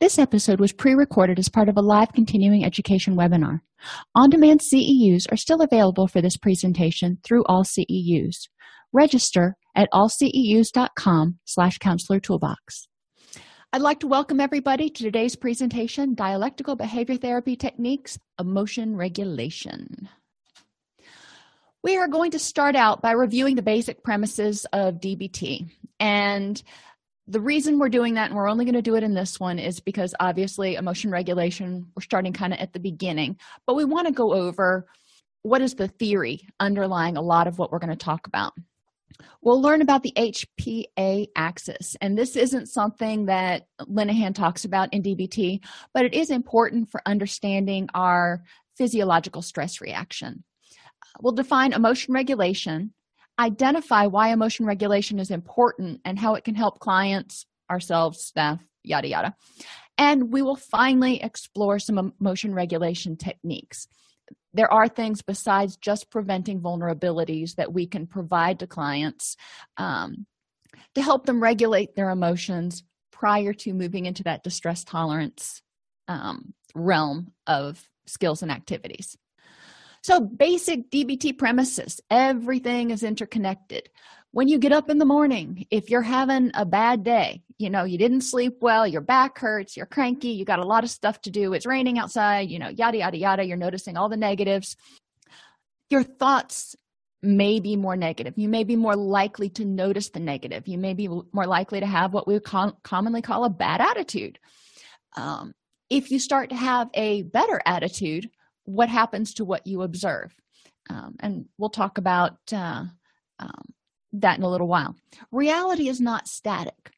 This episode was pre recorded as part of a live continuing education webinar. On demand CEUs are still available for this presentation through all CEUs. Register at allceus.com slash counselor toolbox. I'd like to welcome everybody to today's presentation Dialectical Behavior Therapy Techniques Emotion Regulation. We are going to start out by reviewing the basic premises of DBT. And the reason we're doing that and we're only going to do it in this one is because obviously emotion regulation we're starting kind of at the beginning. But we want to go over what is the theory underlying a lot of what we're going to talk about. We'll learn about the hpa axis and this isn't something that linehan talks about in dbt but it is important for understanding our physiological stress reaction. We'll define emotion regulation identify why emotion regulation is important and how it can help clients, ourselves, staff, yada, yada. And we will finally explore some emotion regulation techniques. There are things besides just preventing vulnerabilities that we can provide to clients um, to help them regulate their emotions prior to moving into that distress tolerance um, realm of skills and activities. So, basic DBT premises everything is interconnected. When you get up in the morning, if you're having a bad day, you know, you didn't sleep well, your back hurts, you're cranky, you got a lot of stuff to do, it's raining outside, you know, yada, yada, yada, you're noticing all the negatives. Your thoughts may be more negative. You may be more likely to notice the negative. You may be more likely to have what we com- commonly call a bad attitude. Um, if you start to have a better attitude, what happens to what you observe. Um, and we'll talk about uh, um, that in a little while. Reality is not static.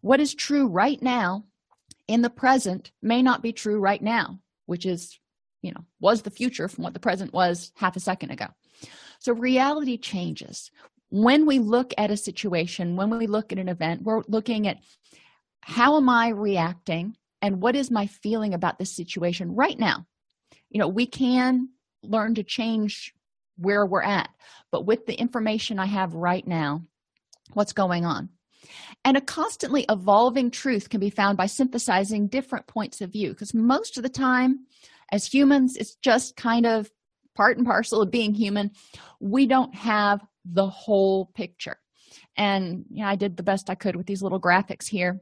What is true right now in the present may not be true right now which is you know was the future from what the present was half a second ago. So reality changes. When we look at a situation when we look at an event we're looking at how am i reacting and what is my feeling about this situation right now you know we can learn to change where we're at but with the information i have right now what's going on? And a constantly evolving truth can be found by synthesizing different points of view because most of the time as humans it's just kind of part and parcel of being human. We don't have the whole picture. And you know, i did the best i could with these little graphics here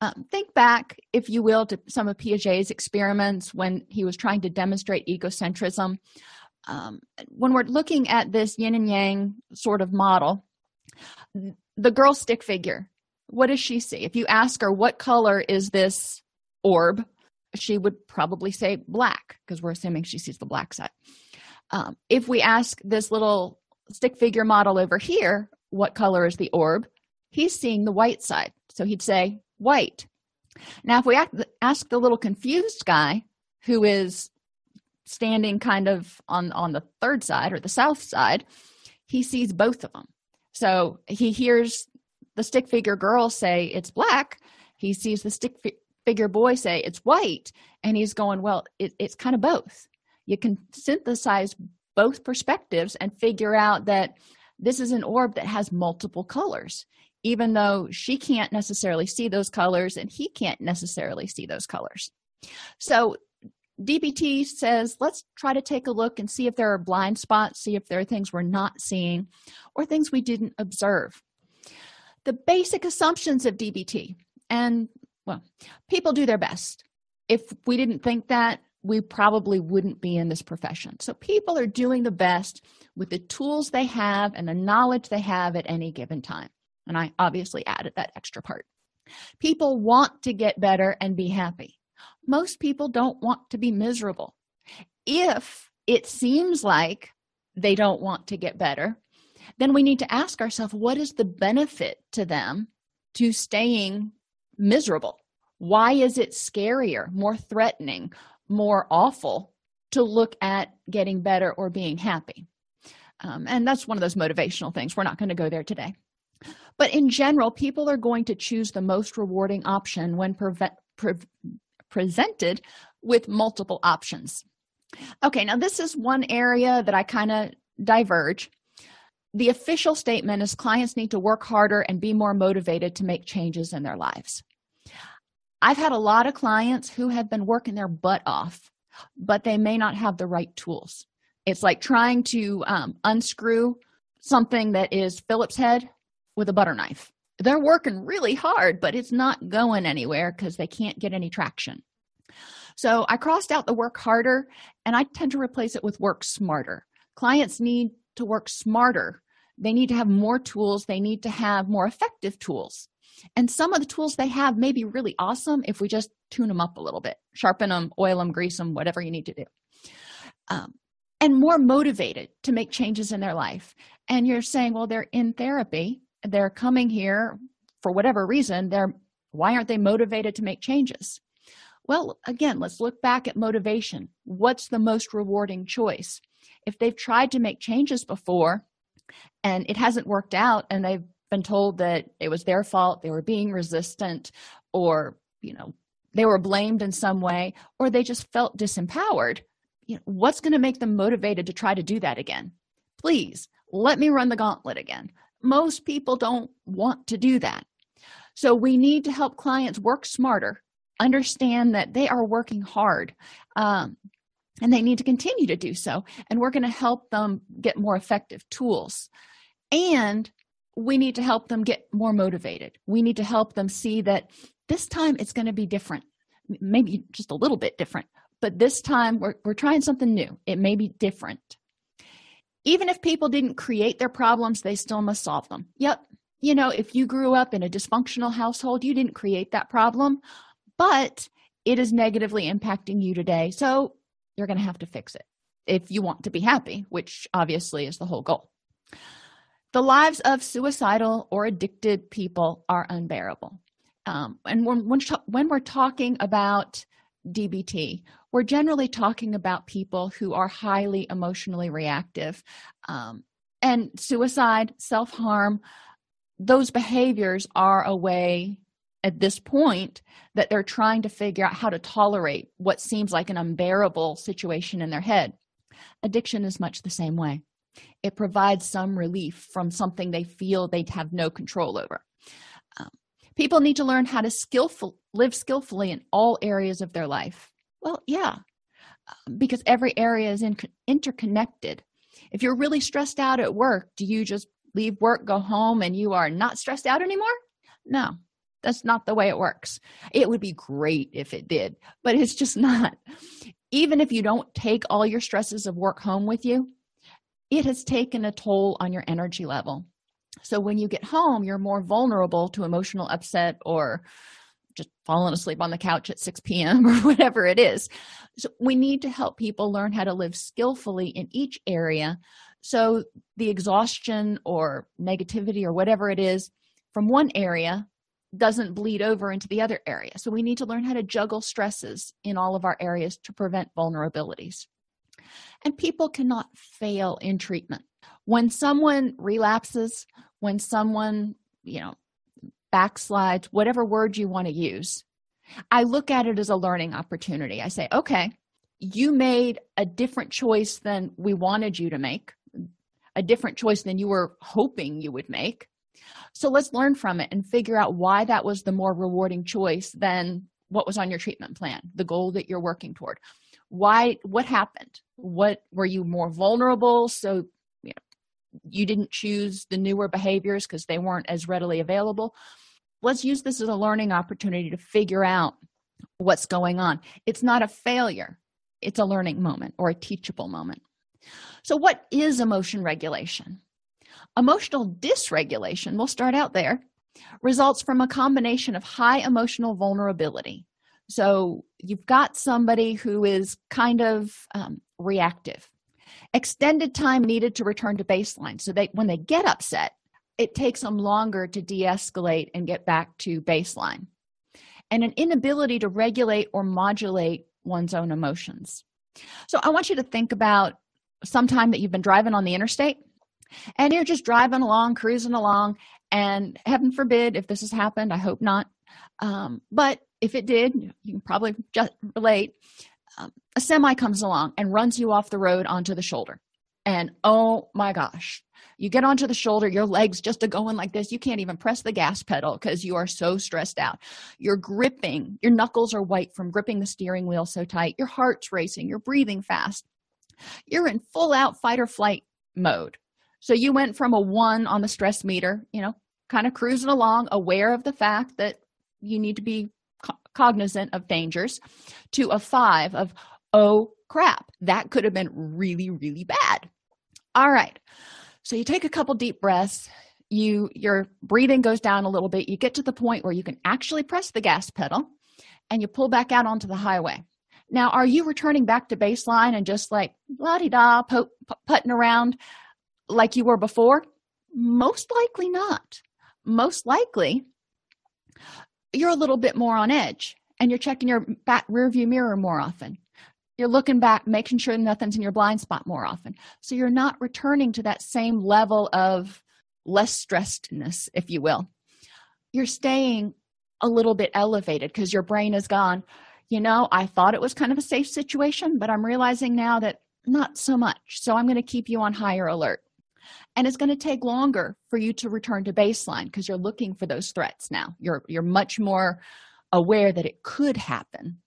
um, think back, if you will, to some of Piaget's experiments when he was trying to demonstrate egocentrism. Um, when we're looking at this yin and yang sort of model, the girl stick figure, what does she see? If you ask her, what color is this orb? She would probably say black because we're assuming she sees the black side. Um, if we ask this little stick figure model over here, what color is the orb? He's seeing the white side. So he'd say white. Now, if we ask the little confused guy who is standing kind of on, on the third side or the south side, he sees both of them. So he hears the stick figure girl say it's black. He sees the stick fi- figure boy say it's white. And he's going, well, it, it's kind of both. You can synthesize both perspectives and figure out that this is an orb that has multiple colors even though she can't necessarily see those colors and he can't necessarily see those colors. So, DBT says, let's try to take a look and see if there are blind spots, see if there are things we're not seeing or things we didn't observe. The basic assumptions of DBT, and well, people do their best. If we didn't think that, we probably wouldn't be in this profession. So people are doing the best with the tools they have and the knowledge they have at any given time. And I obviously added that extra part. People want to get better and be happy. Most people don't want to be miserable. If it seems like they don't want to get better, then we need to ask ourselves what is the benefit to them to staying miserable? Why is it scarier, more threatening, more awful to look at getting better or being happy? Um, and that's one of those motivational things. We're not going to go there today. But in general, people are going to choose the most rewarding option when pre- presented with multiple options. Okay, now this is one area that I kind of diverge. The official statement is clients need to work harder and be more motivated to make changes in their lives. I've had a lot of clients who have been working their butt off, but they may not have the right tools. It's like trying to um, unscrew something that is Phillips head with a butter knife. They're working really hard, but it's not going anywhere because they can't get any traction. So I crossed out the work harder and I tend to replace it with work smarter. Clients need to work smarter. They need to have more tools, they need to have more effective tools. And some of the tools they have may be really awesome if we just tune them up a little bit, sharpen them, oil them, grease them, whatever you need to do. Um, and more motivated to make changes in their life. And you're saying, well, they're in therapy, they're coming here for whatever reason, they're why aren't they motivated to make changes? Well, again, let's look back at motivation. What's the most rewarding choice? If they've tried to make changes before and it hasn't worked out and they've been told that it was their fault, they were being resistant, or, you know, they were blamed in some way, or they just felt disempowered, you know, what's going to make them motivated to try to do that again? Please let me run the gauntlet again. Most people don't want to do that. So we need to help clients work smarter, understand that they are working hard. Um, and they need to continue to do so. And we're going to help them get more effective tools. And we need to help them get more motivated. We need to help them see that this time it's going to be different, maybe just a little bit different, but this time we're, we're trying something new. It may be different. Even if people didn't create their problems, they still must solve them. Yep. You know, if you grew up in a dysfunctional household, you didn't create that problem, but it is negatively impacting you today. So you're going to have to fix it if you want to be happy, which obviously is the whole goal. The lives of suicidal or addicted people are unbearable. Um, and when, when, when we're talking about DBT, we're generally talking about people who are highly emotionally reactive. Um, and suicide, self harm, those behaviors are a way at this point that they're trying to figure out how to tolerate what seems like an unbearable situation in their head. Addiction is much the same way it provides some relief from something they feel they have no control over um, people need to learn how to skillful live skillfully in all areas of their life well yeah um, because every area is in, interconnected. If you're really stressed out at work do you just leave work go home and you are not stressed out anymore? No that's not the way it works. It would be great if it did but it's just not. Even if you don't take all your stresses of work home with you it has taken a toll on your energy level. So when you get home, you're more vulnerable to emotional upset or just falling asleep on the couch at 6 p.m. or whatever it is. So we need to help people learn how to live skillfully in each area so the exhaustion or negativity or whatever it is from one area doesn't bleed over into the other area. So we need to learn how to juggle stresses in all of our areas to prevent vulnerabilities and people cannot fail in treatment when someone relapses when someone you know backslides whatever word you want to use i look at it as a learning opportunity. I say okay you made a different choice than we wanted you to make a different choice than you were hoping you would make. So let's learn from it and figure out why that was the more rewarding choice than what was on your treatment plan the goal that you're working toward. Why what happened? What were you more vulnerable? So you, didn't choose the newer behaviors because they weren't as readily available. Let's use this as a learning opportunity to figure out what's going on. It's not a failure. It's a learning moment or a teachable moment. So what is emotion regulation? Emotional dysregulation we'll start out there results from a combination of high emotional vulnerability. So you've got somebody who is kind of um, reactive extended time needed to return to baseline. So they when they get upset it takes them longer to de-escalate and get back to baseline. And an inability to regulate or modulate one's own emotions. So i want you to think about some time that you've been driving on the interstate and you're just driving along cruising along and heaven forbid if this has happened i hope not. Um, but if it did you can probably just relate um, a semi comes along and runs you off the road onto the shoulder. And oh my gosh you get onto the shoulder your legs just are going like this. You can't even press the gas pedal because you are so stressed out. You're gripping your knuckles are white from gripping the steering wheel so tight. Your heart's racing you're breathing fast. You're in full out fight or flight mode. So you went from a one on the stress meter you know kind of cruising along aware of the fact that you need to be cognizant of dangers to a five of oh crap that could have been really really bad. All right. So you take a couple deep breaths. You your breathing goes down a little bit. You get to the point where you can actually press the gas pedal and you pull back out onto the highway. Now are you returning back to baseline and just like la-di-da po- putting around like you were before? Most likely not. Most likely you're a little bit more on edge and you're checking your back rear view mirror more often. You're looking back making sure nothing's in your blind spot more often. So you're not returning to that same level of less stressedness if you will. You're staying a little bit elevated because your brain is gone. You know i thought it was kind of a safe situation but i'm realizing now that not so much. So i'm going to keep you on higher alert and it's going to take longer for you to return to baseline because you're looking for those threats now. You're you're much more aware that it could happen.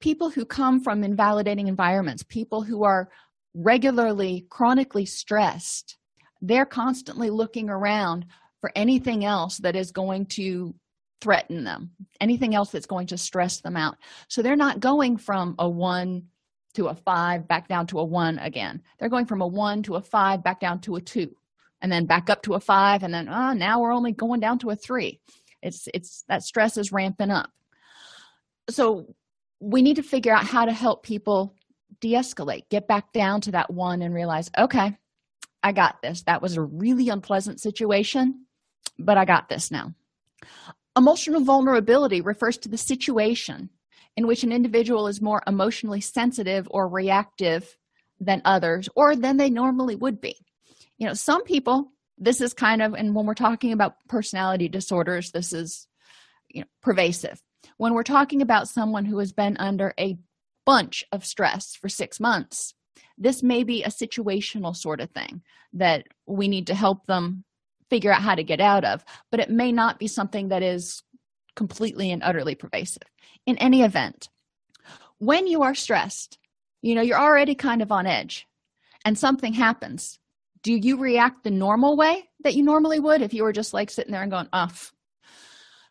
People who come from invalidating environments people who are regularly chronically stressed they're constantly looking around for anything else that is going to threaten them anything else that's going to stress them out. So they're not going from a one to a five back down to a one again. They're going from a one to a five back down to a two and then back up to a five and then oh now we're only going down to a three. It's it's that stress is ramping up. So we need to figure out how to help people de-escalate get back down to that one and realize okay i got this. That was a really unpleasant situation but i got this now. Emotional vulnerability refers to the situation in which an individual is more emotionally sensitive or reactive than others or than they normally would be. You know some people this is kind of and when we're talking about personality disorders this is you know pervasive. When we're talking about someone who has been under a bunch of stress for 6 months this may be a situational sort of thing that we need to help them figure out how to get out of but it may not be something that is completely and utterly pervasive in any event when you are stressed you know you're already kind of on edge and something happens do you react the normal way that you normally would if you were just like sitting there and going oh,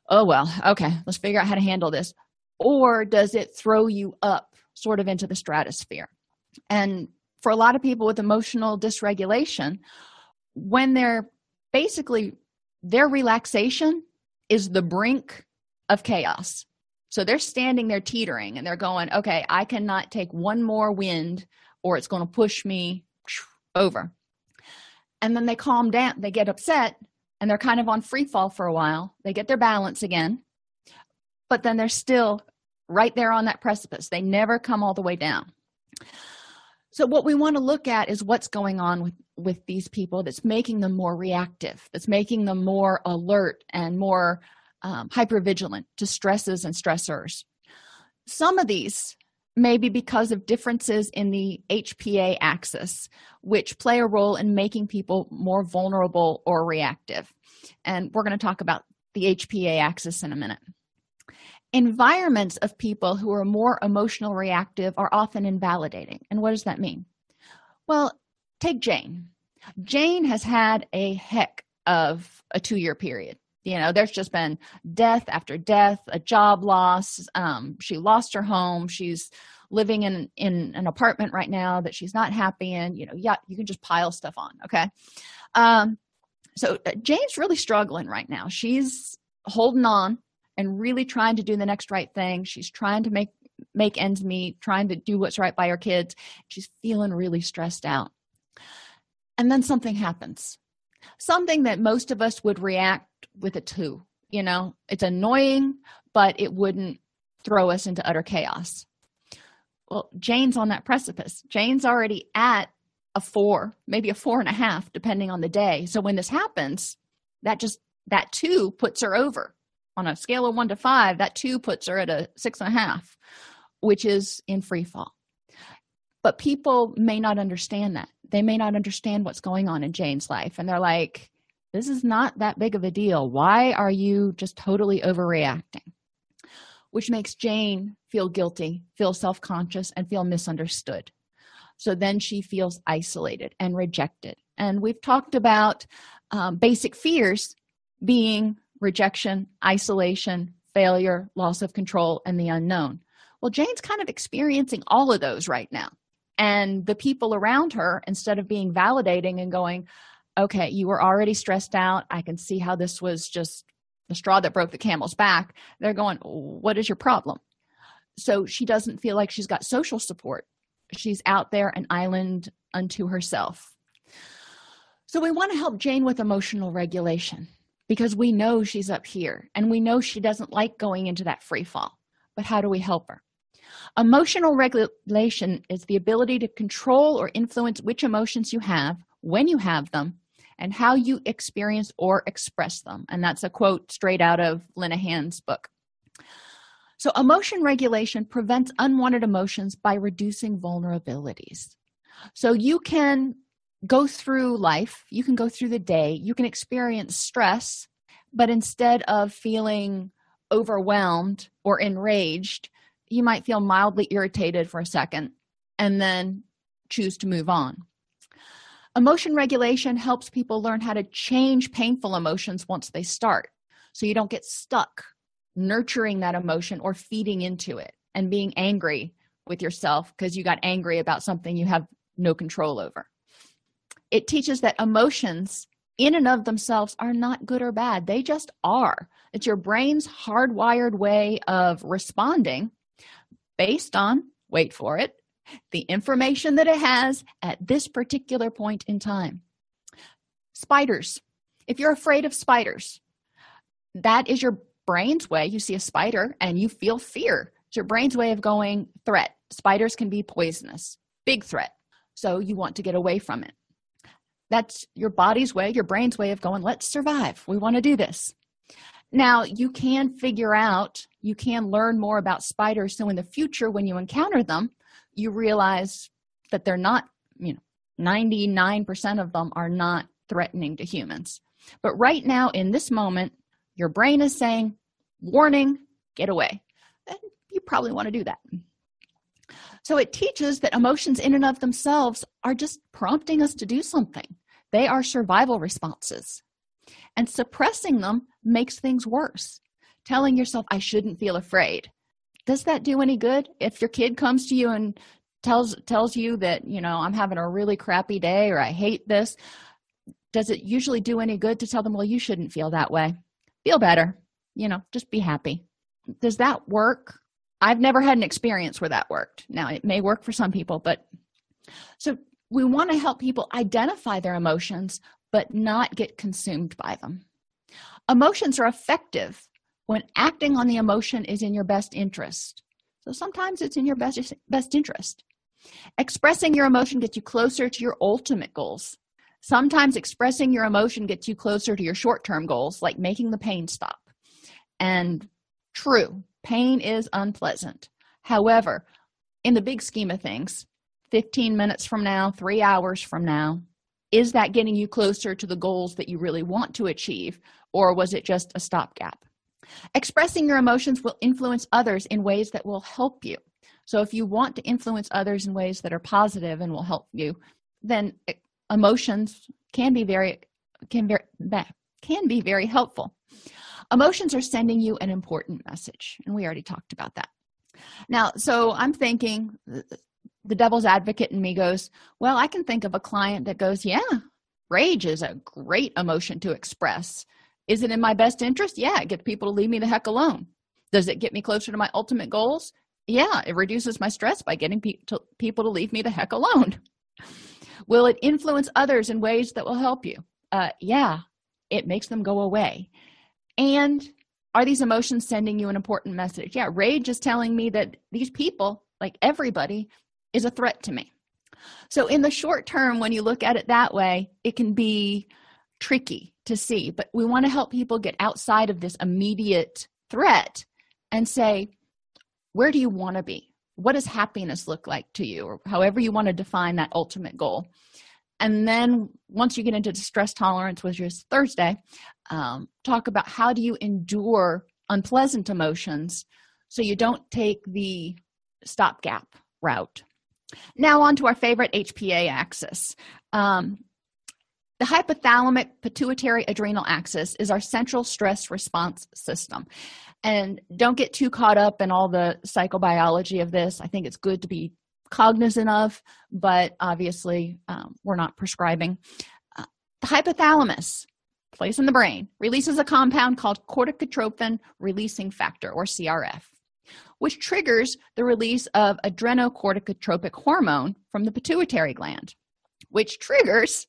oh well okay let's figure out how to handle this or does it throw you up sort of into the stratosphere and for a lot of people with emotional dysregulation when they're basically their relaxation is the brink of chaos. So they're standing there teetering and they're going, okay, I cannot take one more wind or it's going to push me over. And then they calm down, they get upset and they're kind of on free fall for a while. They get their balance again, but then they're still right there on that precipice. They never come all the way down. So, what we want to look at is what's going on with, with these people that's making them more reactive, that's making them more alert and more um, hypervigilant to stresses and stressors. Some of these may be because of differences in the HPA axis, which play a role in making people more vulnerable or reactive. And we're going to talk about the HPA axis in a minute. environments of people who are more emotional reactive are often invalidating and what does that mean well take jane jane has had a heck of a two year period you know there's just been death after death a job loss um, she lost her home she's living in in an apartment right now that she's not happy in you know yeah you can just pile stuff on okay? Um so uh, jane's really struggling right now. She's holding on and really trying to do the next right thing. She's trying to make make ends meet trying to do what's right by her kids. She's feeling really stressed out. And then something happens. Something that most of us would react with a two you know? It's annoying but it wouldn't throw us into utter chaos. Well jane's on that precipice. Jane's already at a four maybe a four and a half depending on the day. So when this happens that just that two puts her over. On a scale of one to five that two puts her at a six and a half which is in free fall. But people may not understand that. They may not understand what's going on in jane's life and they're like this is not that big of a deal why are you just totally overreacting which makes jane feel guilty feel self-conscious and feel misunderstood so then she feels isolated and rejected and we've talked about um, basic fears being rejection, isolation, failure, loss of control, and the unknown. Well, Jane's kind of experiencing all of those right now. And the people around her, instead of being validating and going, okay, you were already stressed out. I can see how this was just the straw that broke the camel's back. They're going, what is your problem? So she doesn't feel like she's got social support. She's out there an island unto herself. So we want to help Jane with emotional regulation because we know she's up here and we know she doesn't like going into that free fall. But how do we help her? Emotional regulation is the ability to control or influence which emotions you have, when you have them, and how you experience or express them. And that's a quote straight out of Linehan's book. So, emotion regulation prevents unwanted emotions by reducing vulnerabilities. So, you can go through life, you can go through the day, you can experience stress, but instead of feeling overwhelmed or enraged, you might feel mildly irritated for a second and then choose to move on. Emotion regulation helps people learn how to change painful emotions once they start. So you don't get stuck nurturing that emotion or feeding into it and being angry with yourself because you got angry about something you have no control over. It teaches that emotions in and of themselves are not good or bad. They just are. It's your brain's hardwired way of responding based on wait for it the information that it has at this particular point in time. Spiders. If you're afraid of spiders that is your brain's way. You see a spider and you feel fear. It's your brain's way of going threat. Spiders can be poisonous. Big threat. So you want to get away from it. That's your body's way your brain's way of going let's survive. We want to do this. Now you can figure out you can learn more about spiders. So in the future when you encounter them you realize that they're not you know 99% of them are not threatening to humans but right now in this moment your brain is saying warning get away and you probably want to do that so it teaches that emotions in and of themselves are just prompting us to do something. They are survival responses. And suppressing them makes things worse. Telling yourself, I shouldn't feel afraid. Does that do any good? If your kid comes to you and tells tells you that, you know, I'm having a really crappy day or I hate this, does it usually do any good to tell them, well, you shouldn't feel that way? Feel better. You know, just be happy. Does that work? I've never had an experience where that worked. Now, it may work for some people, but so we want to help people identify their emotions, but not get consumed by them. Emotions are effective when acting on the emotion is in your best interest. So sometimes it's in your best, best interest. Expressing your emotion gets you closer to your ultimate goals. Sometimes expressing your emotion gets you closer to your short term goals, like making the pain stop. And true, Pain is unpleasant. However, in the big scheme of things, 15 minutes from now, three hours from now, is that getting you closer to the goals that you really want to achieve, or was it just a stopgap? Expressing your emotions will influence others in ways that will help you. So, if you want to influence others in ways that are positive and will help you, then eh, emotions can be very can very can be very helpful. Emotions are sending you an important message, and we already talked about that. Now, so I'm thinking eh, eh, the devil's advocate in me goes, Well, I can think of a client that goes, Yeah, rage is a great emotion to express. Is it in my best interest? Yeah, it gets people to leave me the heck alone. Does it get me closer to my ultimate goals? Yeah, it reduces my stress by getting pe- to, people to leave me the heck alone. Will it influence others in ways that will help you? Uh, yeah, it makes them go away. And are these emotions sending you an important message? Yeah, rage is telling me that these people, like everybody, is a threat to me. So, in the short term, when you look at it that way, it can be tricky to see, but we want to help people get outside of this immediate threat and say, where do you want to be? What does happiness look like to you, or however you want to define that ultimate goal? And then once you get into distress tolerance, which is Thursday, um, talk about how do you endure unpleasant emotions so you don't take the stopgap route. Now, on to our favorite HPA axis. Um, the hypothalamic pituitary adrenal axis is our central stress response system. And don't get too caught up in all the psychobiology of this. I think it's good to be cognizant of, but obviously um, we're not prescribing. Uh, the hypothalamus, place in the brain, releases a compound called corticotropin releasing factor, or CRF, which triggers the release of adrenocorticotropic hormone from the pituitary gland, which triggers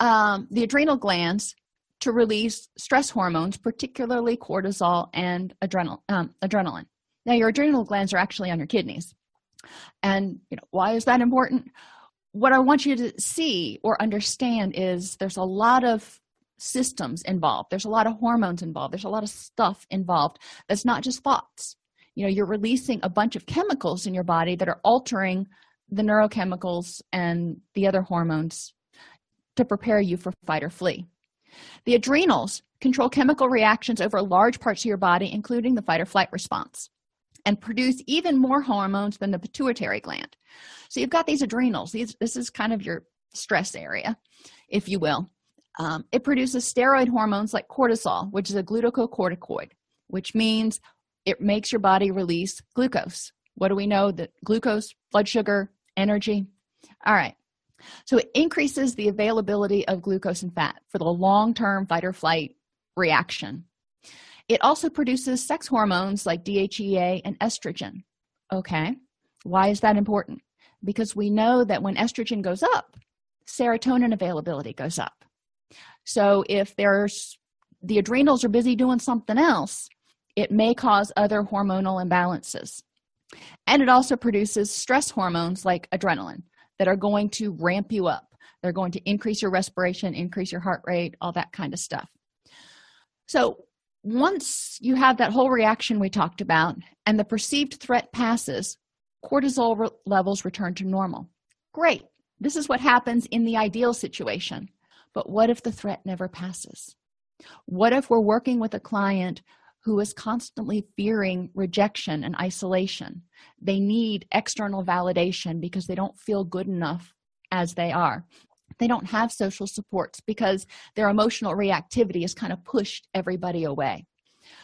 um, the adrenal glands to release stress hormones, particularly cortisol and adrenal, um, adrenaline. Now, your adrenal glands are actually on your kidneys. And you know, why is that important? What I want you to see or understand is there's a lot of systems involved. There's a lot of hormones involved. There's a lot of stuff involved that's not just thoughts. You know, you're releasing a bunch of chemicals in your body that are altering the neurochemicals and the other hormones to prepare you for fight or flee. The adrenals control chemical reactions over large parts of your body, including the fight or flight response, and produce even more hormones than the pituitary gland. So you've got these adrenals. These, this is kind of your stress area, if you will. Um, it produces steroid hormones like cortisol, which is a glucocorticoid, which means it makes your body release glucose. What do we know? That glucose, blood sugar, energy. All right. So it increases the availability of glucose and fat for the long term fight or flight reaction. It also produces sex hormones like DHEA and estrogen. Okay, why is that important? Because we know that when estrogen goes up, serotonin availability goes up. So if there's the adrenals are busy doing something else, it may cause other hormonal imbalances. And it also produces stress hormones like adrenaline that are going to ramp you up. They're going to increase your respiration, increase your heart rate, all that kind of stuff. So, once you have that whole reaction we talked about and the perceived threat passes, cortisol re- levels return to normal. Great. This is what happens in the ideal situation. But what if the threat never passes? What if we're working with a client who is constantly fearing rejection and isolation. They need external validation because they don't feel good enough as they are. They don't have social supports because their emotional reactivity has kind of pushed everybody away.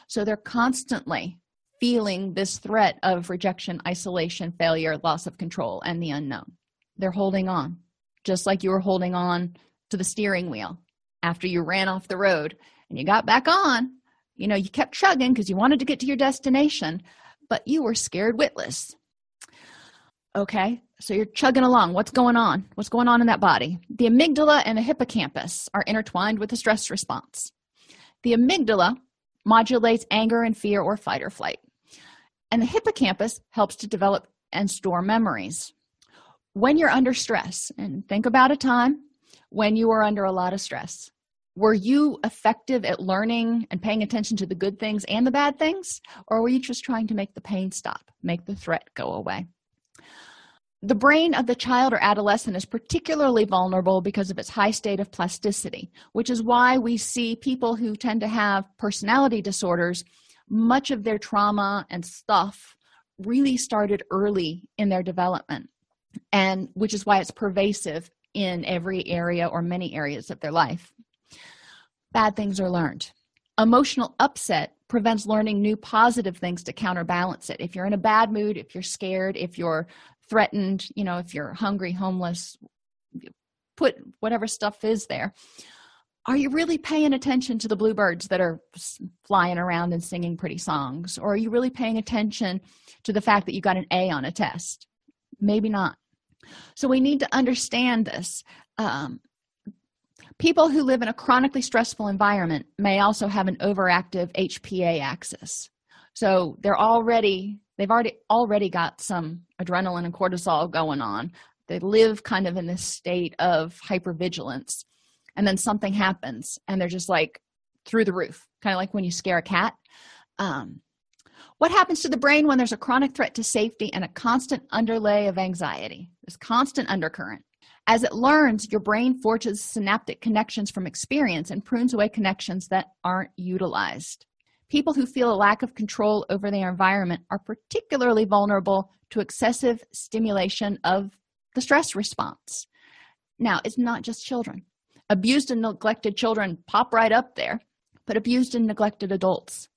So they're constantly feeling this threat of rejection, isolation, failure, loss of control, and the unknown. They're holding on, just like you were holding on to the steering wheel after you ran off the road and you got back on you know, you kept chugging because you wanted to get to your destination, but you were scared witless. Okay, so you're chugging along. What's going on? What's going on in that body? The amygdala and the hippocampus are intertwined with the stress response. The amygdala modulates anger and fear or fight or flight, and the hippocampus helps to develop and store memories. When you're under stress, and think about a time when you were under a lot of stress, were you effective at learning and paying attention to the good things and the bad things? Or were you just trying to make the pain stop make the threat go away? The brain of the child or adolescent is particularly vulnerable because of its high state of plasticity which is why we see people who tend to have personality disorders much of their trauma and stuff really started early in their development and which is why it's pervasive in every area or many areas of their life bad things are learned. Emotional upset prevents learning new positive things to counterbalance it. If you're in a bad mood if you're scared if you're threatened you know if you're hungry homeless put whatever stuff is there. Are you really paying attention to the bluebirds that are flying around and singing pretty songs? Or are you really paying attention to the fact that you got an a on a test? Maybe not. So we need to understand this. Um, people who live in a chronically stressful environment may also have an overactive hpa axis. So they're already they've already already got some adrenaline and cortisol going on. They live kind of in this state of hypervigilance and then something happens and they're just like through the roof kind of like when you scare a cat. Um, what happens to the brain when there's a chronic threat to safety and a constant underlay of anxiety? This constant undercurrent as it learns your brain forges synaptic connections from experience and prunes away connections that aren't utilized. People who feel a lack of control over their environment are particularly vulnerable to excessive stimulation of the stress response. Now it's not just children. Abused and neglected children pop right up there but abused and neglected adults.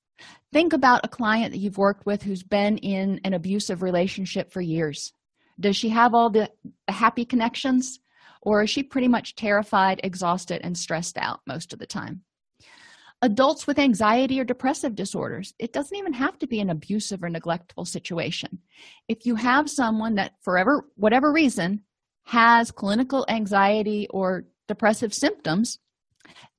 Think about a client that you've worked with who's been in an abusive relationship for years does she have all the, happy connections? Or is she pretty much terrified exhausted and stressed out most of the time? Adults with anxiety or depressive disorders it doesn't even have to be an abusive or neglectful situation. If you have someone that forever whatever reason has clinical anxiety or depressive symptoms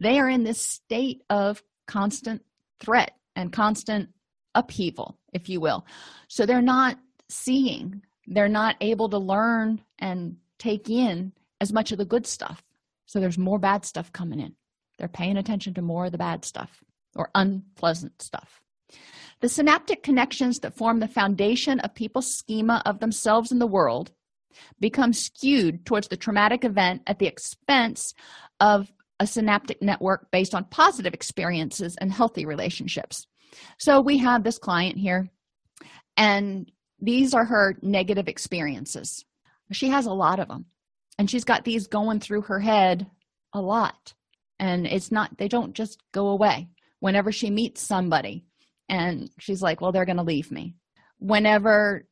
they are in this state of constant threat and constant upheaval if you will. So they're not seeing they're not able to learn and take in as much of the good stuff. So there's more bad stuff coming in. They're paying attention to more of the bad stuff or unpleasant stuff. The synaptic connections that form the foundation of people's schema of themselves in the world become skewed towards the traumatic event at the expense of a synaptic network based on positive experiences and healthy relationships. So we have this client here, and these are her negative experiences. She has a lot of them, and she's got these going through her head a lot. And it's not, they don't just go away. Whenever she meets somebody, and she's like, Well, they're going to leave me. Whenever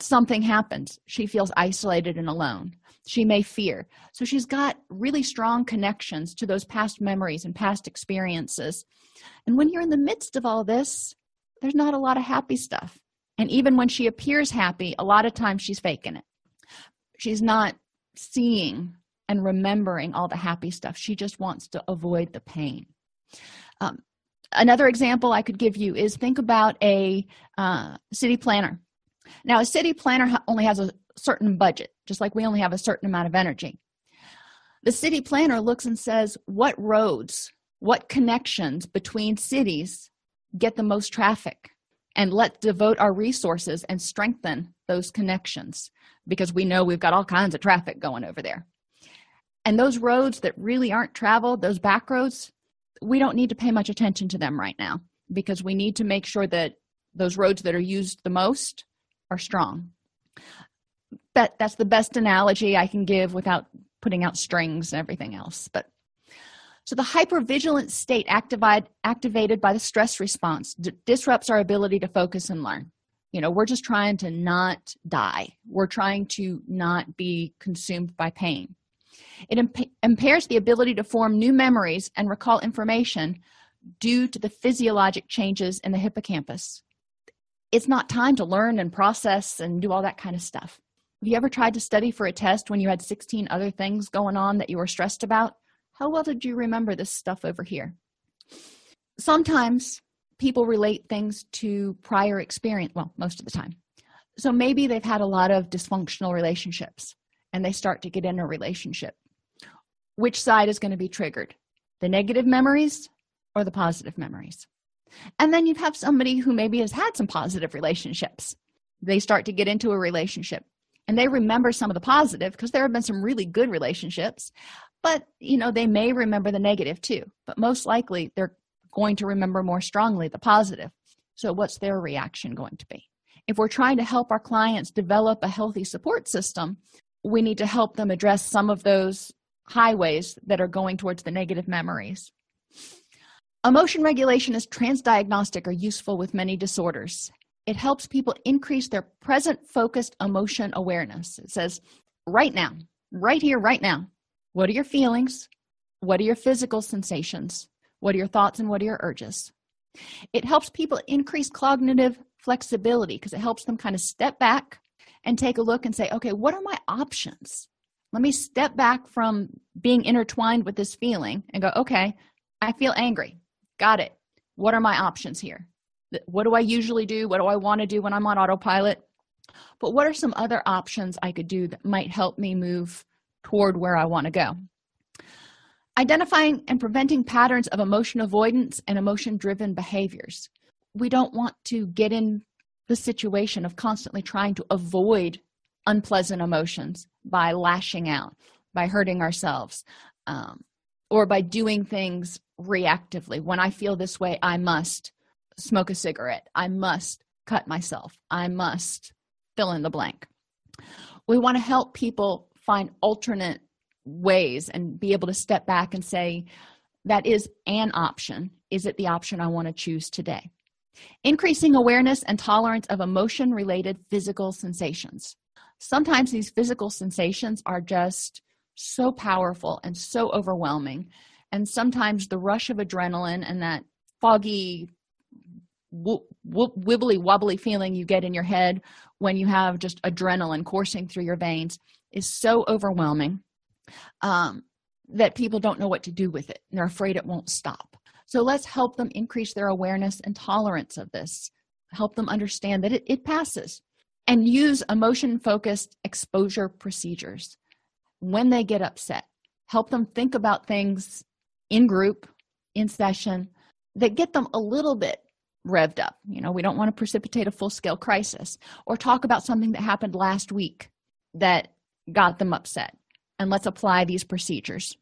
something happens she feels isolated and alone she may fear so she's got really strong connections to those past memories and past experiences and when you're in the midst of all this there's not a lot of happy stuff and even when she appears happy a lot of times she's faking it she's not seeing and remembering all the happy stuff she just wants to avoid the pain um, another example i could give you is think about a uh, city planner now, a city planner only has a certain budget, just like we only have a certain amount of energy. The city planner looks and says, What roads, what connections between cities get the most traffic? And let's devote our resources and strengthen those connections because we know we've got all kinds of traffic going over there. And those roads that really aren't traveled, those back roads, we don't need to pay much attention to them right now because we need to make sure that those roads that are used the most are strong that that's the best analogy i can give without putting out strings and everything else but so the hypervigilant state activated activated by the stress response d- disrupts our ability to focus and learn. You know we're just trying to not die. We're trying to not be consumed by pain. It imp- impairs the ability to form new memories and recall information due to the physiologic changes in the hippocampus. It's not time to learn and process and do all that kind of stuff. Have you ever tried to study for a test when you had 16 other things going on that you were stressed about how well did you remember this stuff over here? Sometimes people relate things to prior experience well most of the time. So maybe they've had a lot of dysfunctional relationships and they start to get in a relationship. Which side is going to be triggered? The negative memories or the positive memories? And then you have somebody who maybe has had some positive relationships. They start to get into a relationship and they remember some of the positive because there have been some really good relationships but you know they may remember the negative too but most likely they're going to remember more strongly the positive So, what's their reaction going to be? If we're trying to help our clients develop a healthy support system, we need to help them address some of those highways that are going towards the negative memories. Emotion regulation is transdiagnostic or useful with many disorders. It helps people increase their present focused emotion awareness. It says, right now, right here, right now, what are your feelings? What are your physical sensations? What are your thoughts and what are your urges? It helps people increase cognitive flexibility because it helps them kind of step back and take a look and say, okay, what are my options? Let me step back from being intertwined with this feeling and go, okay, I feel angry. Got it. What are my options here? What do I usually do? What do I want to do when I'm on autopilot? But what are some other options I could do that might help me move toward where I want to go? Identifying and preventing patterns of emotion avoidance and emotion driven behaviors. We don't want to get in the situation of constantly trying to avoid unpleasant emotions by lashing out, by hurting ourselves, um, or by doing things reactively. When I feel this way, I must smoke a cigarette. I must cut myself. I must fill in the blank. We want to help people find alternate ways and be able to step back and say, that is an option. Is it the option I want to choose today? Increasing awareness and tolerance of emotion related physical sensations. Sometimes these physical sensations are just so powerful and so overwhelming. And sometimes the rush of adrenaline and that foggy, wibbly wobbly feeling you get in your head when you have just adrenaline coursing through your veins is so overwhelming um, that people don't know what to do with it and they're afraid it won't stop. So let's help them increase their awareness and tolerance of this, help them understand that it, it passes, and use emotion focused exposure procedures when they get upset. Help them think about things in group, in session, that get them a little bit revved up. You know, we don't want to precipitate a full scale crisis or talk about something that happened last week that got them upset and let's apply these procedures.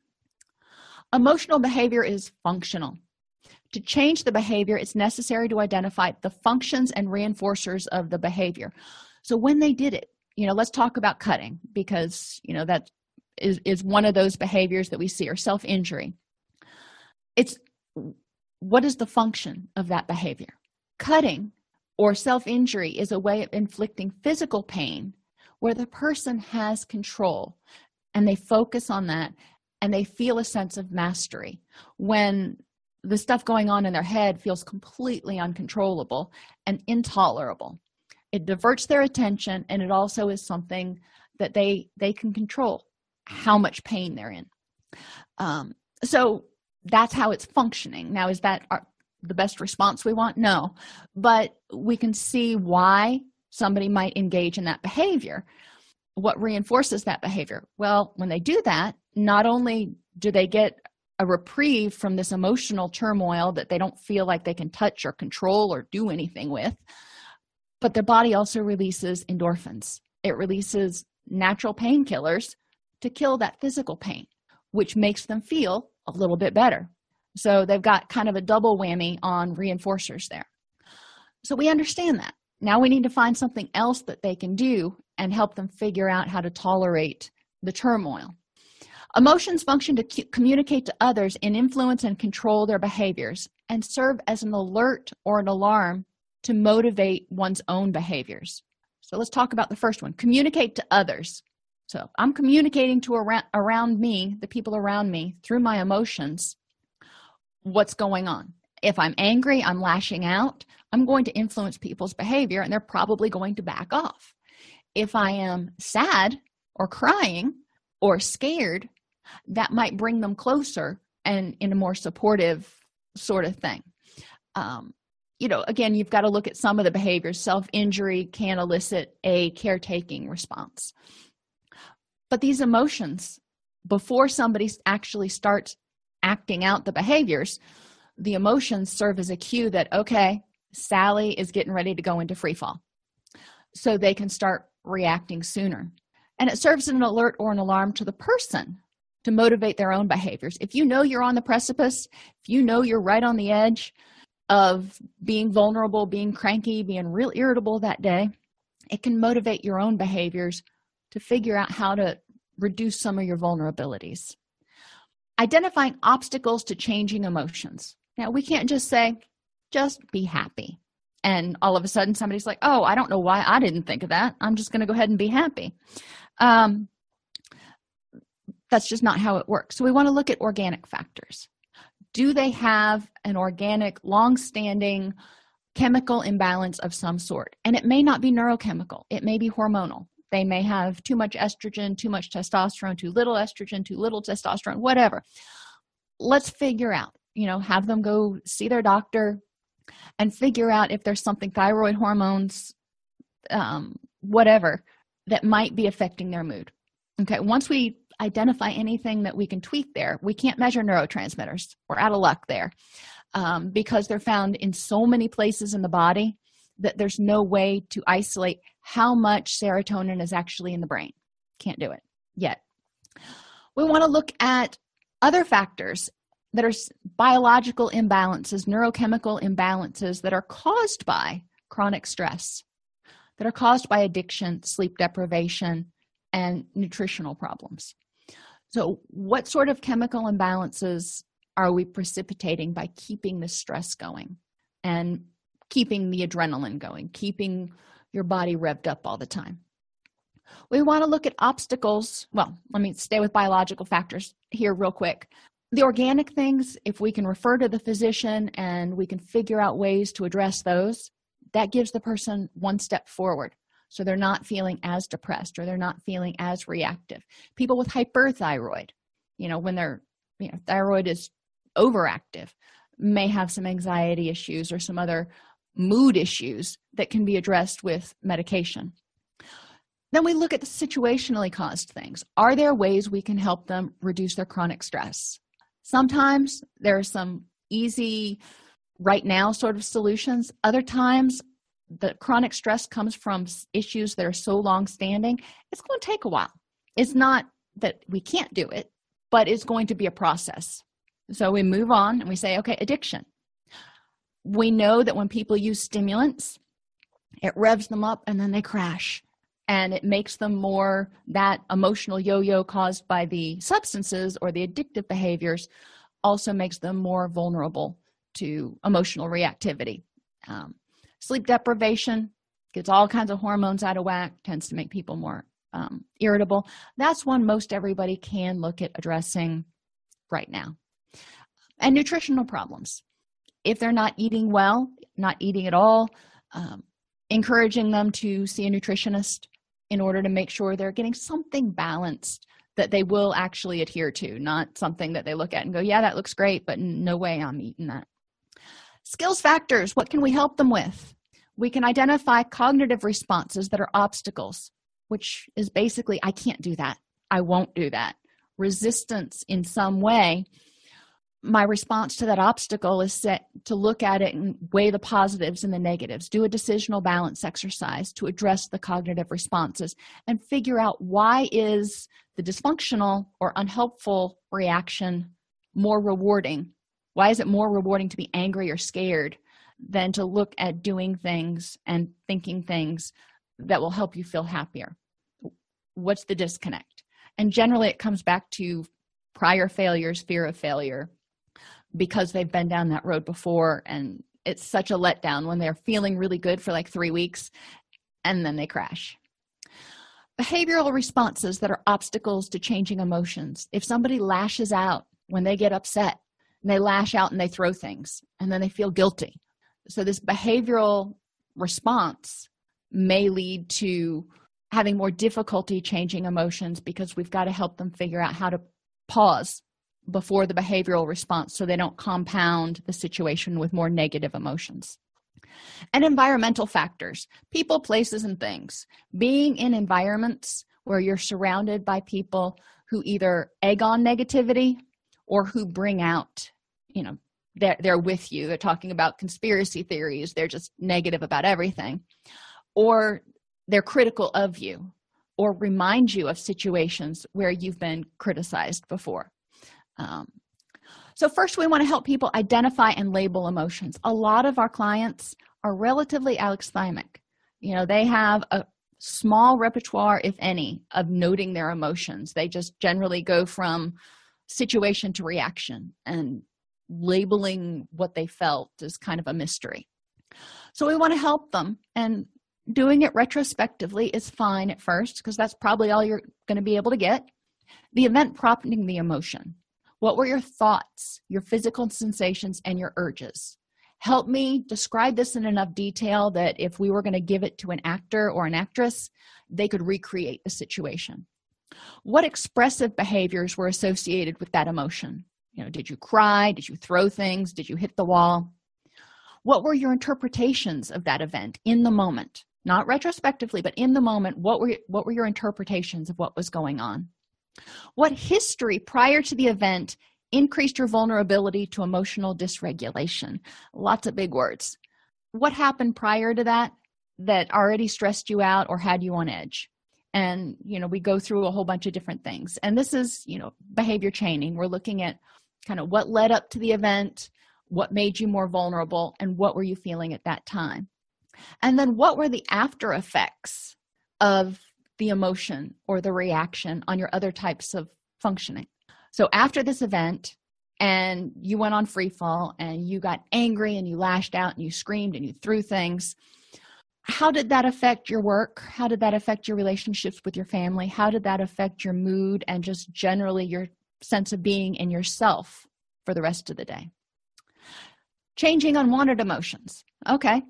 Emotional behavior is functional. To change the behavior, it's necessary to identify the functions and reinforcers of the behavior. So when they did it, you know, let's talk about cutting because, you know, that is, is one of those behaviors that we see or self injury. It's what is the function of that behavior? Cutting or self injury is a way of inflicting physical pain where the person has control and they focus on that and they feel a sense of mastery. When the stuff going on in their head feels completely uncontrollable and intolerable. It diverts their attention and it also is something that they they can control how much pain they're in. Um, so that's how it's functioning. Now is that our, the best response we want? No. But we can see why somebody might engage in that behavior. What reinforces that behavior? Well when they do that not only do they get a reprieve from this emotional turmoil that they don't feel like they can touch or control or do anything with but their body also releases endorphins. It releases natural painkillers to kill that physical pain which makes them feel a little bit better. So they've got kind of a double whammy on reinforcers there. So we understand that now we need to find something else that they can do and help them figure out how to tolerate the turmoil. Emotions function to communicate to others and influence and control their behaviors and serve as an alert or an alarm to motivate one's own behaviors. So let's talk about the first one communicate to others. So I'm communicating to around, around me, the people around me, through my emotions, what's going on. If I'm angry, I'm lashing out, I'm going to influence people's behavior and they're probably going to back off. If I am sad or crying or scared, that might bring them closer and in a more supportive sort of thing. Um, you know, again, you've got to look at some of the behaviors. Self injury can elicit a caretaking response. But these emotions, before somebody actually starts acting out the behaviors, the emotions serve as a cue that, okay, Sally is getting ready to go into free fall. So they can start reacting sooner. And it serves as an alert or an alarm to the person to motivate their own behaviors. If you know you're on the precipice, if you know you're right on the edge, of being vulnerable, being cranky, being real irritable that day, it can motivate your own behaviors to figure out how to reduce some of your vulnerabilities. Identifying obstacles to changing emotions. Now, we can't just say, just be happy. And all of a sudden, somebody's like, oh, I don't know why I didn't think of that. I'm just going to go ahead and be happy. Um, that's just not how it works. So, we want to look at organic factors. Do they have an organic, long standing chemical imbalance of some sort? And it may not be neurochemical, it may be hormonal. They may have too much estrogen, too much testosterone, too little estrogen, too little testosterone, whatever. Let's figure out, you know, have them go see their doctor and figure out if there's something thyroid hormones, um, whatever, that might be affecting their mood. Okay, once we identify anything that we can tweak there, we can't measure neurotransmitters. We're out of luck there um, because they're found in so many places in the body that there's no way to isolate how much serotonin is actually in the brain. Can't do it yet. We want to look at other factors that are biological imbalances, neurochemical imbalances that are caused by chronic stress, that are caused by addiction, sleep deprivation, and nutritional problems. So, what sort of chemical imbalances are we precipitating by keeping the stress going and keeping the adrenaline going, keeping your body revved up all the time? We want to look at obstacles. Well, let me stay with biological factors here, real quick the organic things, if we can refer to the physician and we can figure out ways to address those, that gives the person one step forward. So they're not feeling as depressed or they're not feeling as reactive. People with hyperthyroid, you know, when their you know, thyroid is overactive, may have some anxiety issues or some other mood issues that can be addressed with medication. Then we look at the situationally caused things. Are there ways we can help them reduce their chronic stress? Sometimes there are some easy, right now sort of solutions. Other times, the chronic stress comes from issues that are so long standing, it's going to take a while. It's not that we can't do it, but it's going to be a process. So we move on and we say, okay, addiction. We know that when people use stimulants, it revs them up and then they crash and it makes them more that emotional yo-yo caused by the substances or the addictive behaviors also makes them more vulnerable to emotional reactivity. Um, sleep deprivation gets all kinds of hormones out of whack tends to make people more um, irritable. That's one most everybody can look at addressing right now. And nutritional problems. If they're not eating well not eating at all um, encouraging them to see a nutritionist in order to make sure they're getting something balanced that they will actually adhere to, not something that they look at and go, yeah, that looks great, but no way I'm eating that. Skills factors what can we help them with? We can identify cognitive responses that are obstacles, which is basically, I can't do that. I won't do that. Resistance in some way my response to that obstacle is set to look at it and weigh the positives and the negatives. Do a decisional balance exercise to address the cognitive responses and figure out why is the dysfunctional or unhelpful reaction more rewarding? Why is it more rewarding to be angry or scared than to look at doing things and thinking things that will help you feel happier? What's the disconnect? And generally it comes back to prior failures fear of failure because they've been down that road before and it's such a letdown when they're feeling really good for like three weeks and then they crash. Behavioral responses that are obstacles to changing emotions. If somebody lashes out when they get upset and they lash out and they throw things and then they feel guilty. So this behavioral response may lead to having more difficulty changing emotions because we've got to help them figure out how to pause before the behavioral response so they don't compound the situation with more negative emotions. And environmental factors people, places, and things. Being in environments where you're surrounded by people who either egg on negativity or who bring out, you know, they're, they're with you. They're talking about conspiracy theories. They're just negative about everything. Or they're critical of you or remind you of situations where you've been criticized before. Um, So, first, we want to help people identify and label emotions. A lot of our clients are relatively alexithymic. You know, they have a small repertoire, if any, of noting their emotions. They just generally go from situation to reaction, and labeling what they felt is kind of a mystery. So, we want to help them, and doing it retrospectively is fine at first because that's probably all you're going to be able to get. The event prompting the emotion. What were your thoughts, your physical sensations, and your urges? Help me describe this in enough detail that if we were going to give it to an actor or an actress, they could recreate the situation. What expressive behaviors were associated with that emotion? You know, did you cry? Did you throw things? Did you hit the wall? What were your interpretations of that event in the moment? Not retrospectively, but in the moment, what were what were your interpretations of what was going on? What history prior to the event increased your vulnerability to emotional dysregulation? Lots of big words. What happened prior to that that already stressed you out or had you on edge? And, you know, we go through a whole bunch of different things. And this is, you know, behavior chaining. We're looking at kind of what led up to the event, what made you more vulnerable, and what were you feeling at that time. And then what were the after effects of the emotion or the reaction on your other types of functioning. So after this event, and you went on free fall and you got angry and you lashed out and you screamed and you threw things how did that affect your work? How did that affect your relationships with your family? How did that affect your mood and just generally your sense of being in yourself for the rest of the day? Changing unwanted emotions. Okay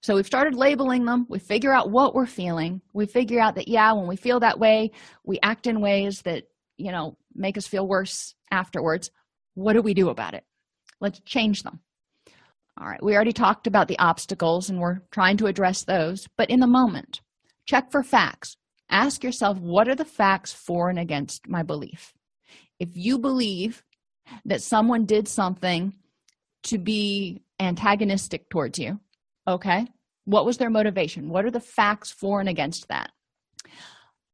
so we've started labeling them. We figure out what we're feeling. We figure out that, yeah, when we feel that way, we act in ways that, you know, make us feel worse afterwards. What do we do about it? Let's change them. All right, we already talked about the obstacles and we're trying to address those, but in the moment, check for facts. Ask yourself, what are the facts for and against my belief? If you believe that someone did something to be antagonistic towards you, Okay. What was their motivation? What are the facts for and against that?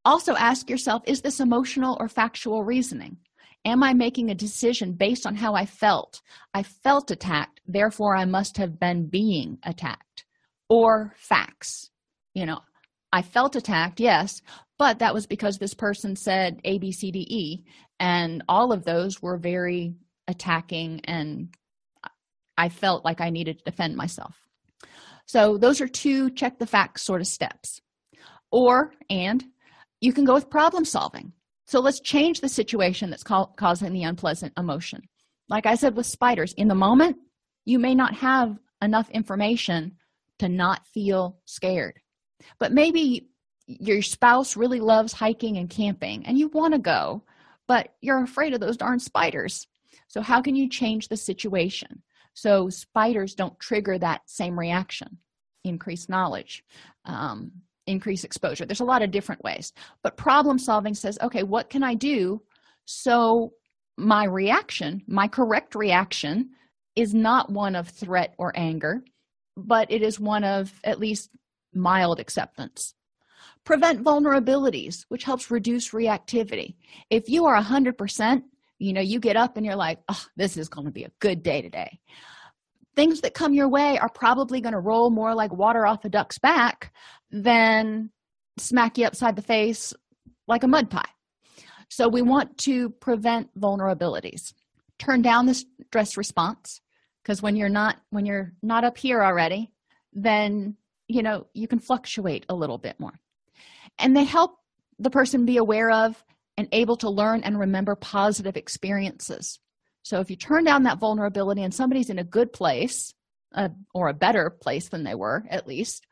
Also, ask yourself is this emotional or factual reasoning? Am I making a decision based on how I felt? I felt attacked, therefore, I must have been being attacked. Or facts. You know, I felt attacked, yes, but that was because this person said A, B, C, D, E, and all of those were very attacking, and I felt like I needed to defend myself. So those are two check the facts sort of steps. Or, and you can go with problem solving. So let's change the situation that's ca- causing the unpleasant emotion. Like I said with spiders, in the moment, you may not have enough information to not feel scared. But maybe your spouse really loves hiking and camping and you want to go, but you're afraid of those darn spiders. So, how can you change the situation? So spiders don't trigger that same reaction. Increase knowledge um, increase exposure. There's a lot of different ways. But problem solving says okay what can i do so my reaction my correct reaction is not one of threat or anger but it is one of at least mild acceptance. Prevent vulnerabilities which helps reduce reactivity. If you are 100% you know you get up and you're like oh this is going to be a good day today. Things that come your way are probably going to roll more like water off a duck's back than smack you upside the face like a mud pie. So we want to prevent vulnerabilities. Turn down the stress response because when you're not when you're not up here already then you know you can fluctuate a little bit more. And they help the person be aware of and able to learn and remember positive experiences. So if you turn down that vulnerability and somebody's in a good place uh, or a better place than they were at least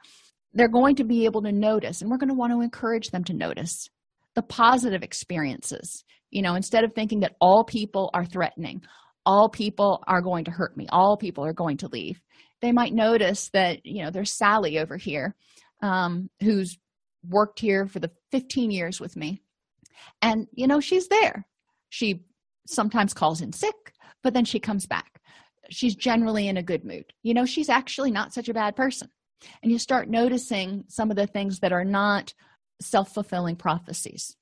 they're going to be able to notice and we're going to want to encourage them to notice the positive experiences. You know instead of thinking that all people are threatening all people are going to hurt me all people are going to leave they might notice that you know there's sally over here um, who's worked here for the 15 years with me and you know she's there. She sometimes calls in sick but then she comes back. She's generally in a good mood. You know she's actually not such a bad person. And you start noticing some of the things that are not self-fulfilling prophecies.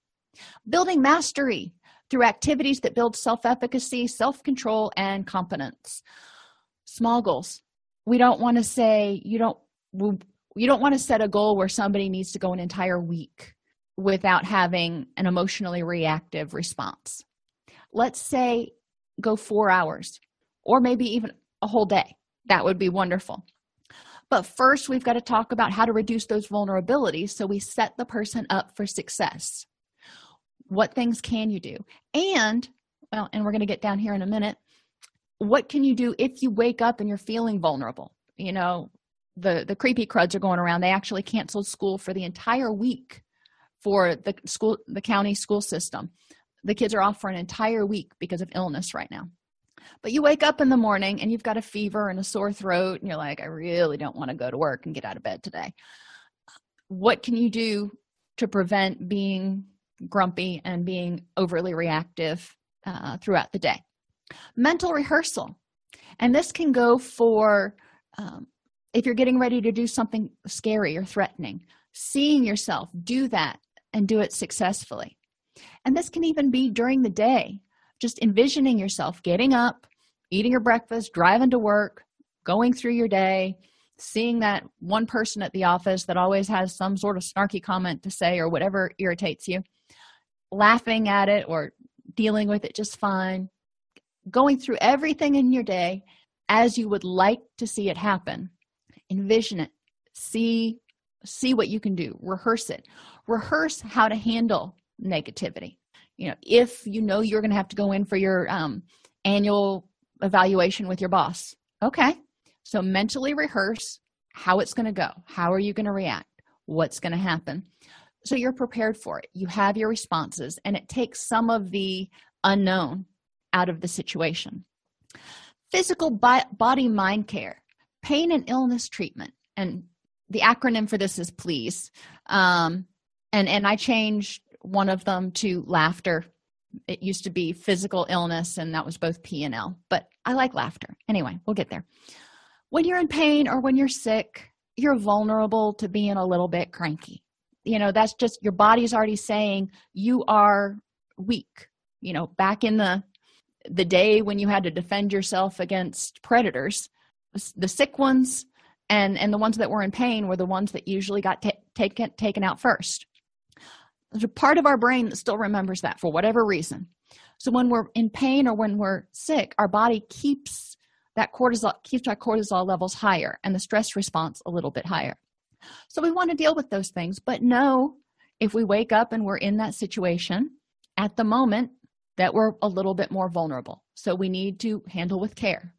Building mastery through activities that build self efficacy, self control, and competence. Small goals. We don't want to say, you don't, you don't want to set a goal where somebody needs to go an entire week without having an emotionally reactive response. Let's say go four hours or maybe even a whole day. That would be wonderful. But first, we've got to talk about how to reduce those vulnerabilities so we set the person up for success. What things can you do? And, well, and we're going to get down here in a minute. What can you do if you wake up and you're feeling vulnerable? You know, the, the creepy cruds are going around. They actually canceled school for the entire week for the school, the county school system. The kids are off for an entire week because of illness right now. But you wake up in the morning and you've got a fever and a sore throat, and you're like, I really don't want to go to work and get out of bed today. What can you do to prevent being grumpy and being overly reactive uh, throughout the day? Mental rehearsal. And this can go for um, if you're getting ready to do something scary or threatening, seeing yourself do that and do it successfully. And this can even be during the day, just envisioning yourself getting up, eating your breakfast, driving to work, going through your day, seeing that one person at the office that always has some sort of snarky comment to say or whatever irritates you, laughing at it or dealing with it just fine, going through everything in your day as you would like to see it happen. Envision it. See see what you can do. Rehearse it. Rehearse how to handle negativity. You know, if you know you're going to have to go in for your um, annual evaluation with your boss. Okay. So mentally rehearse how it's going to go. How are you going to react? What's going to happen? So you're prepared for it. You have your responses, and it takes some of the unknown out of the situation. Physical body mind care, pain and illness treatment. And the acronym for this is PLEASE. Um, and, and I changed one of them to laughter. It used to be physical illness and that was both p and l but i like laughter. Anyway we'll get there. When you're in pain or when you're sick you're vulnerable to being a little bit cranky. You know that's just your body's already saying you are weak. You know back in the the day when you had to defend yourself against predators the sick ones and and the ones that were in pain were the ones that usually got t- taken taken out first there's a part of our brain that still remembers that for whatever reason. So when we're in pain or when we're sick, our body keeps that cortisol keeps our cortisol levels higher and the stress response a little bit higher. So we want to deal with those things, but know if we wake up and we're in that situation at the moment that we're a little bit more vulnerable. So we need to handle with care.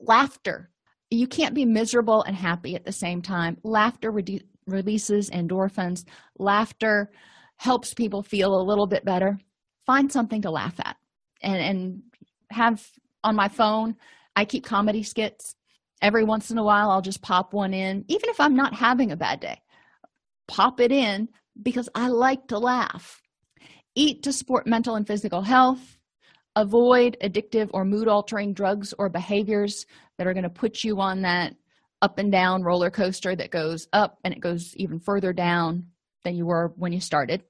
Laughter. You can't be miserable and happy at the same time. Laughter releases endorphins. Laughter helps people feel a little bit better find something to laugh at. And and have on my phone i keep comedy skits. Every once in a while i'll just pop one in even if i'm not having a bad day. Pop it in because i like to laugh. Eat to support mental and physical health. Avoid addictive or mood altering drugs or behaviors that are going to put you on that up and down roller coaster that goes up and it goes even further down than you were when you started.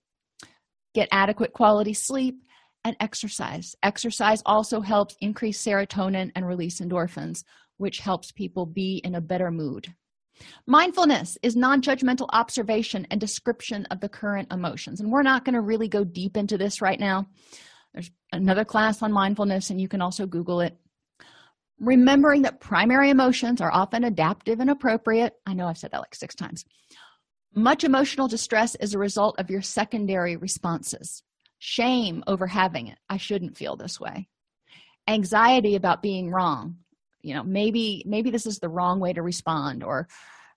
Get adequate quality sleep and exercise. Exercise also helps increase serotonin and release endorphins, which helps people be in a better mood. Mindfulness is non judgmental observation and description of the current emotions. And we're not going to really go deep into this right now. There's another class on mindfulness, and you can also Google it. Remembering that primary emotions are often adaptive and appropriate. I know I've said that like six times. Much emotional distress is a result of your secondary responses. Shame over having it. I shouldn't feel this way. Anxiety about being wrong. You know, maybe maybe this is the wrong way to respond or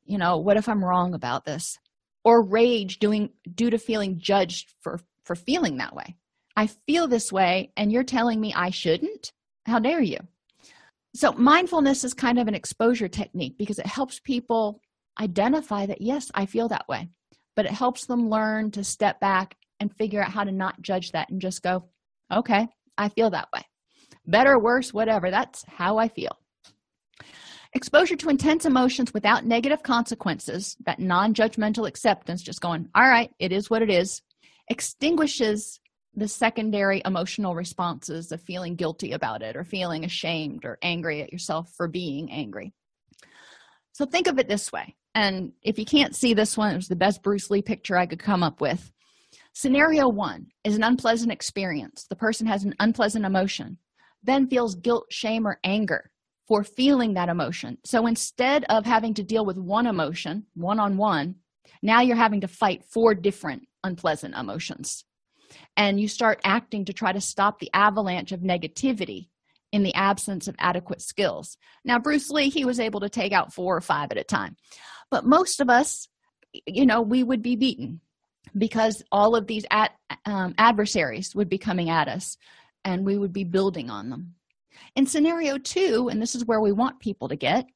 you know, what if I'm wrong about this? Or rage doing due to feeling judged for for feeling that way. I feel this way and you're telling me I shouldn't? How dare you? So, mindfulness is kind of an exposure technique because it helps people identify that, yes, I feel that way, but it helps them learn to step back and figure out how to not judge that and just go, okay, I feel that way. Better, worse, whatever. That's how I feel. Exposure to intense emotions without negative consequences, that non judgmental acceptance, just going, all right, it is what it is, extinguishes the secondary emotional responses of feeling guilty about it or feeling ashamed or angry at yourself for being angry. So think of it this way. And if you can't see this one, it was the best Bruce Lee picture I could come up with. Scenario one is an unpleasant experience. The person has an unpleasant emotion, then feels guilt, shame, or anger for feeling that emotion. So instead of having to deal with one emotion one on one, now you're having to fight four different unpleasant emotions. And you start acting to try to stop the avalanche of negativity in the absence of adequate skills. Now, Bruce Lee, he was able to take out four or five at a time. But most of us, you know, we would be beaten because all of these at, um, adversaries would be coming at us and we would be building on them. In scenario two, and this is where we want people to get,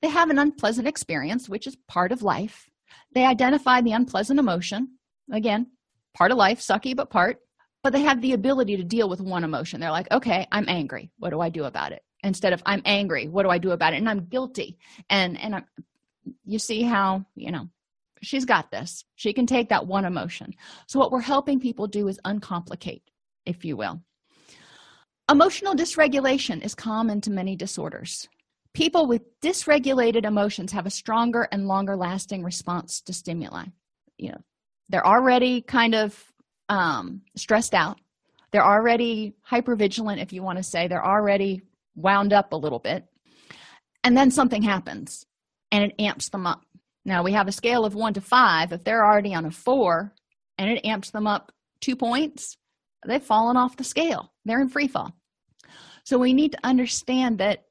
they have an unpleasant experience, which is part of life. They identify the unpleasant emotion. Again, part of life, sucky, but part. But they have the ability to deal with one emotion. They're like, okay, I'm angry. What do I do about it? Instead of I'm angry, what do I do about it? And I'm guilty. And and I'm, you see how, you know, she's got this. She can take that one emotion. So what we're helping people do is uncomplicate, if you will. Emotional dysregulation is common to many disorders. People with dysregulated emotions have a stronger and longer lasting response to stimuli. You know, they're already kind of um, stressed out. They're already hypervigilant, if you want to say. They're already wound up a little bit. And then something happens and it amps them up. Now we have a scale of one to five. If they're already on a four and it amps them up two points, they've fallen off the scale. They're in free fall. So we need to understand that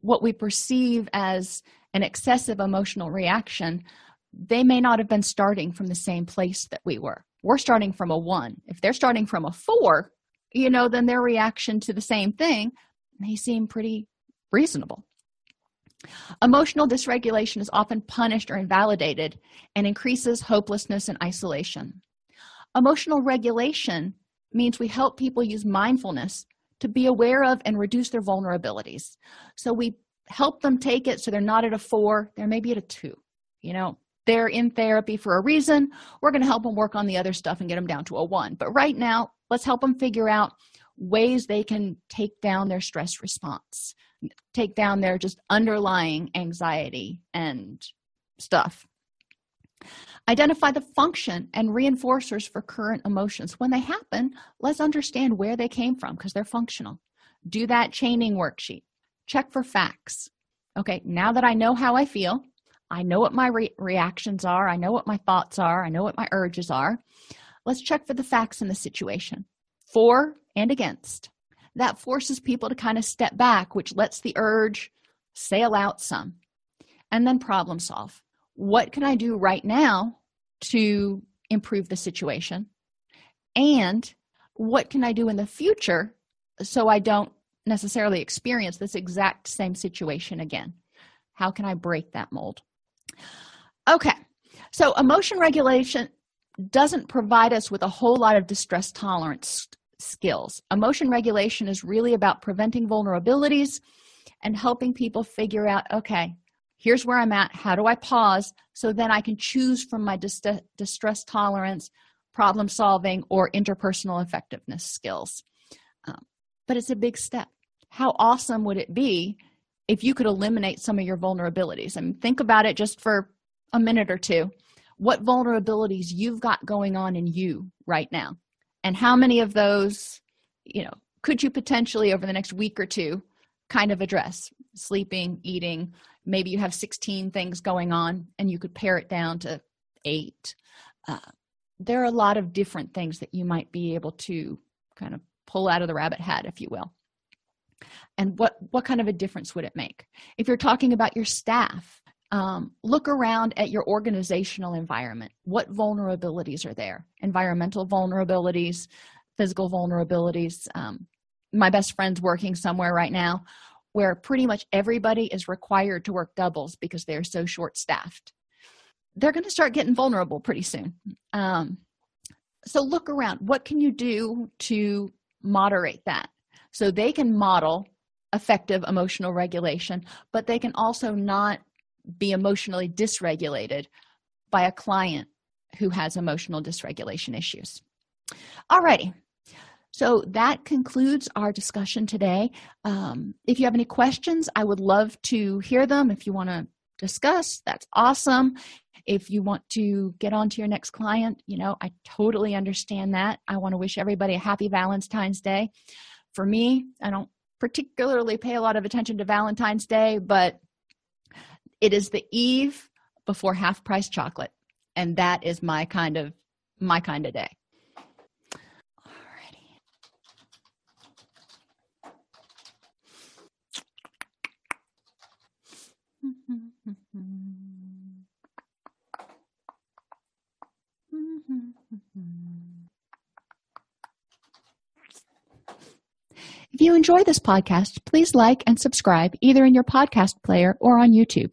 what we perceive as an excessive emotional reaction, they may not have been starting from the same place that we were. We're starting from a one. If they're starting from a four, you know, then their reaction to the same thing may seem pretty reasonable. Emotional dysregulation is often punished or invalidated and increases hopelessness and isolation. Emotional regulation means we help people use mindfulness to be aware of and reduce their vulnerabilities. So we help them take it so they're not at a four, they're maybe at a two. You know, they're in therapy for a reason. We're going to help them work on the other stuff and get them down to a one. But right now, let's help them figure out ways they can take down their stress response, take down their just underlying anxiety and stuff. Identify the function and reinforcers for current emotions. When they happen, let's understand where they came from because they're functional. Do that chaining worksheet. Check for facts. Okay, now that I know how I feel, I know what my re- reactions are, I know what my thoughts are, I know what my urges are. Let's check for the facts in the situation for and against. That forces people to kind of step back, which lets the urge sail out some, and then problem solve what can I do right now to improve the situation? And what can I do in the future so I don't necessarily experience this exact same situation again? How can I break that mold? Okay, so emotion regulation doesn't provide us with a whole lot of distress tolerance skills. Emotion regulation is really about preventing vulnerabilities and helping people figure out okay, here's where I'm at. How do I pause so then I can choose from my dis- distress tolerance, problem solving, or interpersonal effectiveness skills? Um, but it's a big step. How awesome would it be if you could eliminate some of your vulnerabilities? I mean, think about it just for a minute or two. What vulnerabilities you've got going on in you right now, and how many of those, you know, could you potentially over the next week or two kind of address? Sleeping, eating, maybe you have 16 things going on and you could pare it down to eight. Uh, there are a lot of different things that you might be able to kind of pull out of the rabbit hat if you will. And what what kind of a difference would it make? If you're talking about your staff um, look around at your organizational environment. What vulnerabilities are there? Environmental vulnerabilities physical vulnerabilities. Um, my best friend's working somewhere right now where pretty much everybody is required to work doubles because they're so short staffed they're going to start getting vulnerable pretty soon. Um, so look around. What can you do to moderate that? So they can model effective emotional regulation but they can also not be emotionally dysregulated by a client who has emotional dysregulation issues alrighty So that concludes our discussion today. Um, if you have any questions, I would love to hear them. If you want to discuss, that's awesome. If you want to get on to your next client, you know, I totally understand that. I want to wish everybody a happy Valentine's Day. For me, I don't particularly pay a lot of attention to Valentine's Day, but it is the eve before half price chocolate. And that is my kind of my kind of day. If you enjoy this podcast, please like and subscribe either in your podcast player or on YouTube.